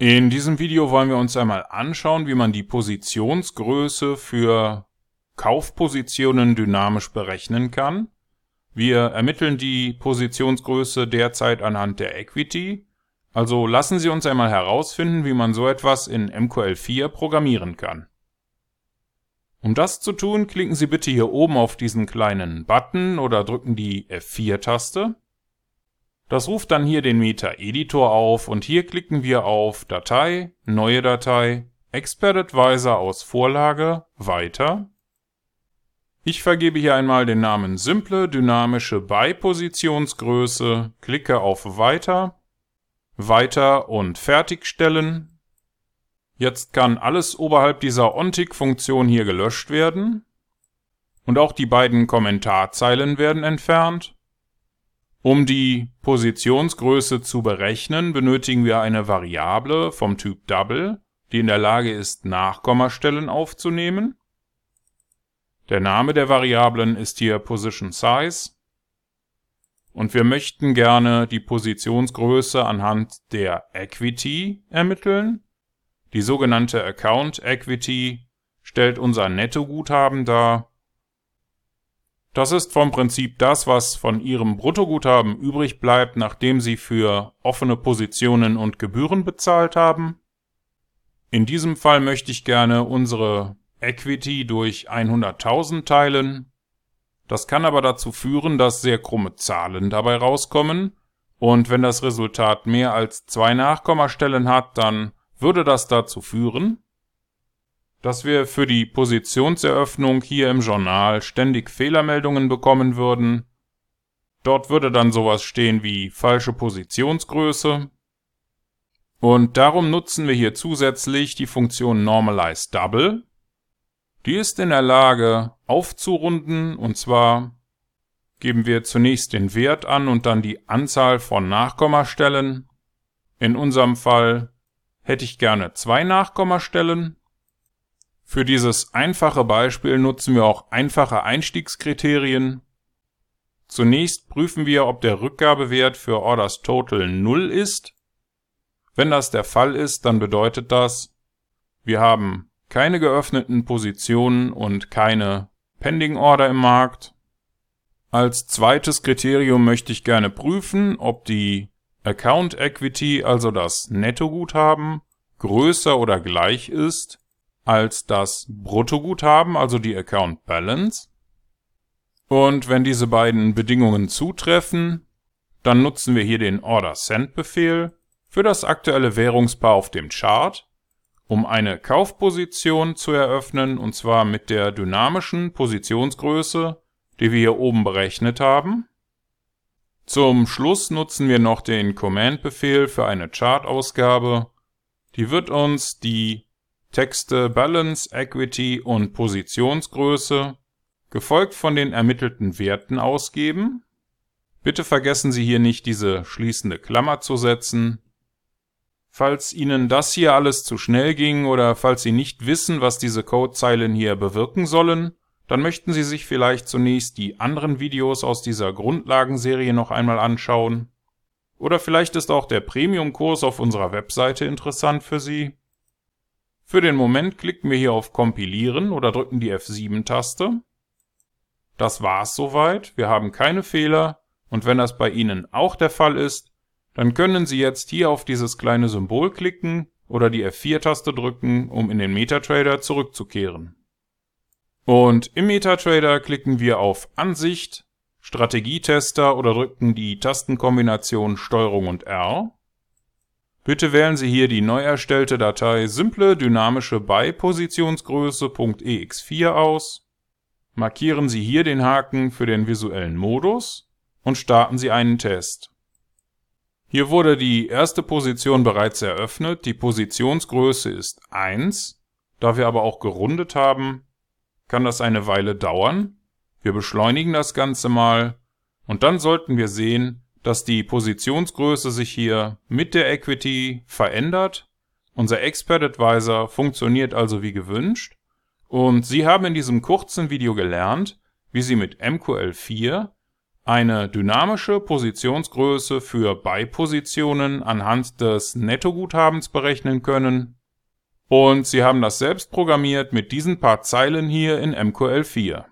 In diesem Video wollen wir uns einmal anschauen, wie man die Positionsgröße für Kaufpositionen dynamisch berechnen kann. Wir ermitteln die Positionsgröße derzeit anhand der Equity. Also lassen Sie uns einmal herausfinden, wie man so etwas in MQL4 programmieren kann. Um das zu tun, klicken Sie bitte hier oben auf diesen kleinen Button oder drücken die F4-Taste. Das ruft dann hier den Meta-Editor auf und hier klicken wir auf Datei, Neue Datei, Expert Advisor aus Vorlage, Weiter. Ich vergebe hier einmal den Namen Simple dynamische Beipositionsgröße, klicke auf Weiter, Weiter und Fertigstellen. Jetzt kann alles oberhalb dieser OnTick-Funktion hier gelöscht werden. Und auch die beiden Kommentarzeilen werden entfernt. Um die Positionsgröße zu berechnen, benötigen wir eine Variable vom Typ Double, die in der Lage ist, Nachkommastellen aufzunehmen. Der Name der Variablen ist hier Position Size. Und wir möchten gerne die Positionsgröße anhand der Equity ermitteln. Die sogenannte Account Equity stellt unser Nettoguthaben dar das ist vom Prinzip das, was von Ihrem Bruttoguthaben übrig bleibt, nachdem Sie für offene Positionen und Gebühren bezahlt haben. In diesem Fall möchte ich gerne unsere Equity durch 100.000 teilen. Das kann aber dazu führen, dass sehr krumme Zahlen dabei rauskommen. Und wenn das Resultat mehr als zwei Nachkommastellen hat, dann würde das dazu führen, dass wir für die Positionseröffnung hier im Journal ständig Fehlermeldungen bekommen würden. Dort würde dann sowas stehen wie falsche Positionsgröße. Und darum nutzen wir hier zusätzlich die Funktion Normalize Double. Die ist in der Lage aufzurunden und zwar geben wir zunächst den Wert an und dann die Anzahl von Nachkommastellen. In unserem Fall hätte ich gerne zwei Nachkommastellen. Für dieses einfache Beispiel nutzen wir auch einfache Einstiegskriterien. Zunächst prüfen wir, ob der Rückgabewert für Orders Total 0 ist. Wenn das der Fall ist, dann bedeutet das, wir haben keine geöffneten Positionen und keine Pending Order im Markt. Als zweites Kriterium möchte ich gerne prüfen, ob die Account Equity, also das Nettoguthaben, größer oder gleich ist als das Bruttoguthaben, also die Account Balance. Und wenn diese beiden Bedingungen zutreffen, dann nutzen wir hier den Order Send Befehl für das aktuelle Währungspaar auf dem Chart, um eine Kaufposition zu eröffnen, und zwar mit der dynamischen Positionsgröße, die wir hier oben berechnet haben. Zum Schluss nutzen wir noch den Command-Befehl für eine Chart-Ausgabe. Die wird uns die Texte Balance, Equity und Positionsgröße, gefolgt von den ermittelten Werten ausgeben. Bitte vergessen Sie hier nicht diese schließende Klammer zu setzen. Falls Ihnen das hier alles zu schnell ging oder falls Sie nicht wissen, was diese Codezeilen hier bewirken sollen, dann möchten Sie sich vielleicht zunächst die anderen Videos aus dieser Grundlagenserie noch einmal anschauen. Oder vielleicht ist auch der Premium-Kurs auf unserer Webseite interessant für Sie. Für den Moment klicken wir hier auf Kompilieren oder drücken die F7-Taste. Das war's soweit. Wir haben keine Fehler. Und wenn das bei Ihnen auch der Fall ist, dann können Sie jetzt hier auf dieses kleine Symbol klicken oder die F4-Taste drücken, um in den MetaTrader zurückzukehren. Und im MetaTrader klicken wir auf Ansicht, Strategietester oder drücken die Tastenkombination STRG und R. Bitte wählen Sie hier die neu erstellte Datei simple dynamische Beipositionsgröße.ex4 aus, markieren Sie hier den Haken für den visuellen Modus und starten Sie einen Test. Hier wurde die erste Position bereits eröffnet, die Positionsgröße ist 1. Da wir aber auch gerundet haben, kann das eine Weile dauern. Wir beschleunigen das Ganze mal und dann sollten wir sehen, dass die Positionsgröße sich hier mit der Equity verändert. Unser Expert Advisor funktioniert also wie gewünscht. Und Sie haben in diesem kurzen Video gelernt, wie Sie mit MQL4 eine dynamische Positionsgröße für Buy-Positionen anhand des Nettoguthabens berechnen können. Und Sie haben das selbst programmiert mit diesen paar Zeilen hier in MQL4.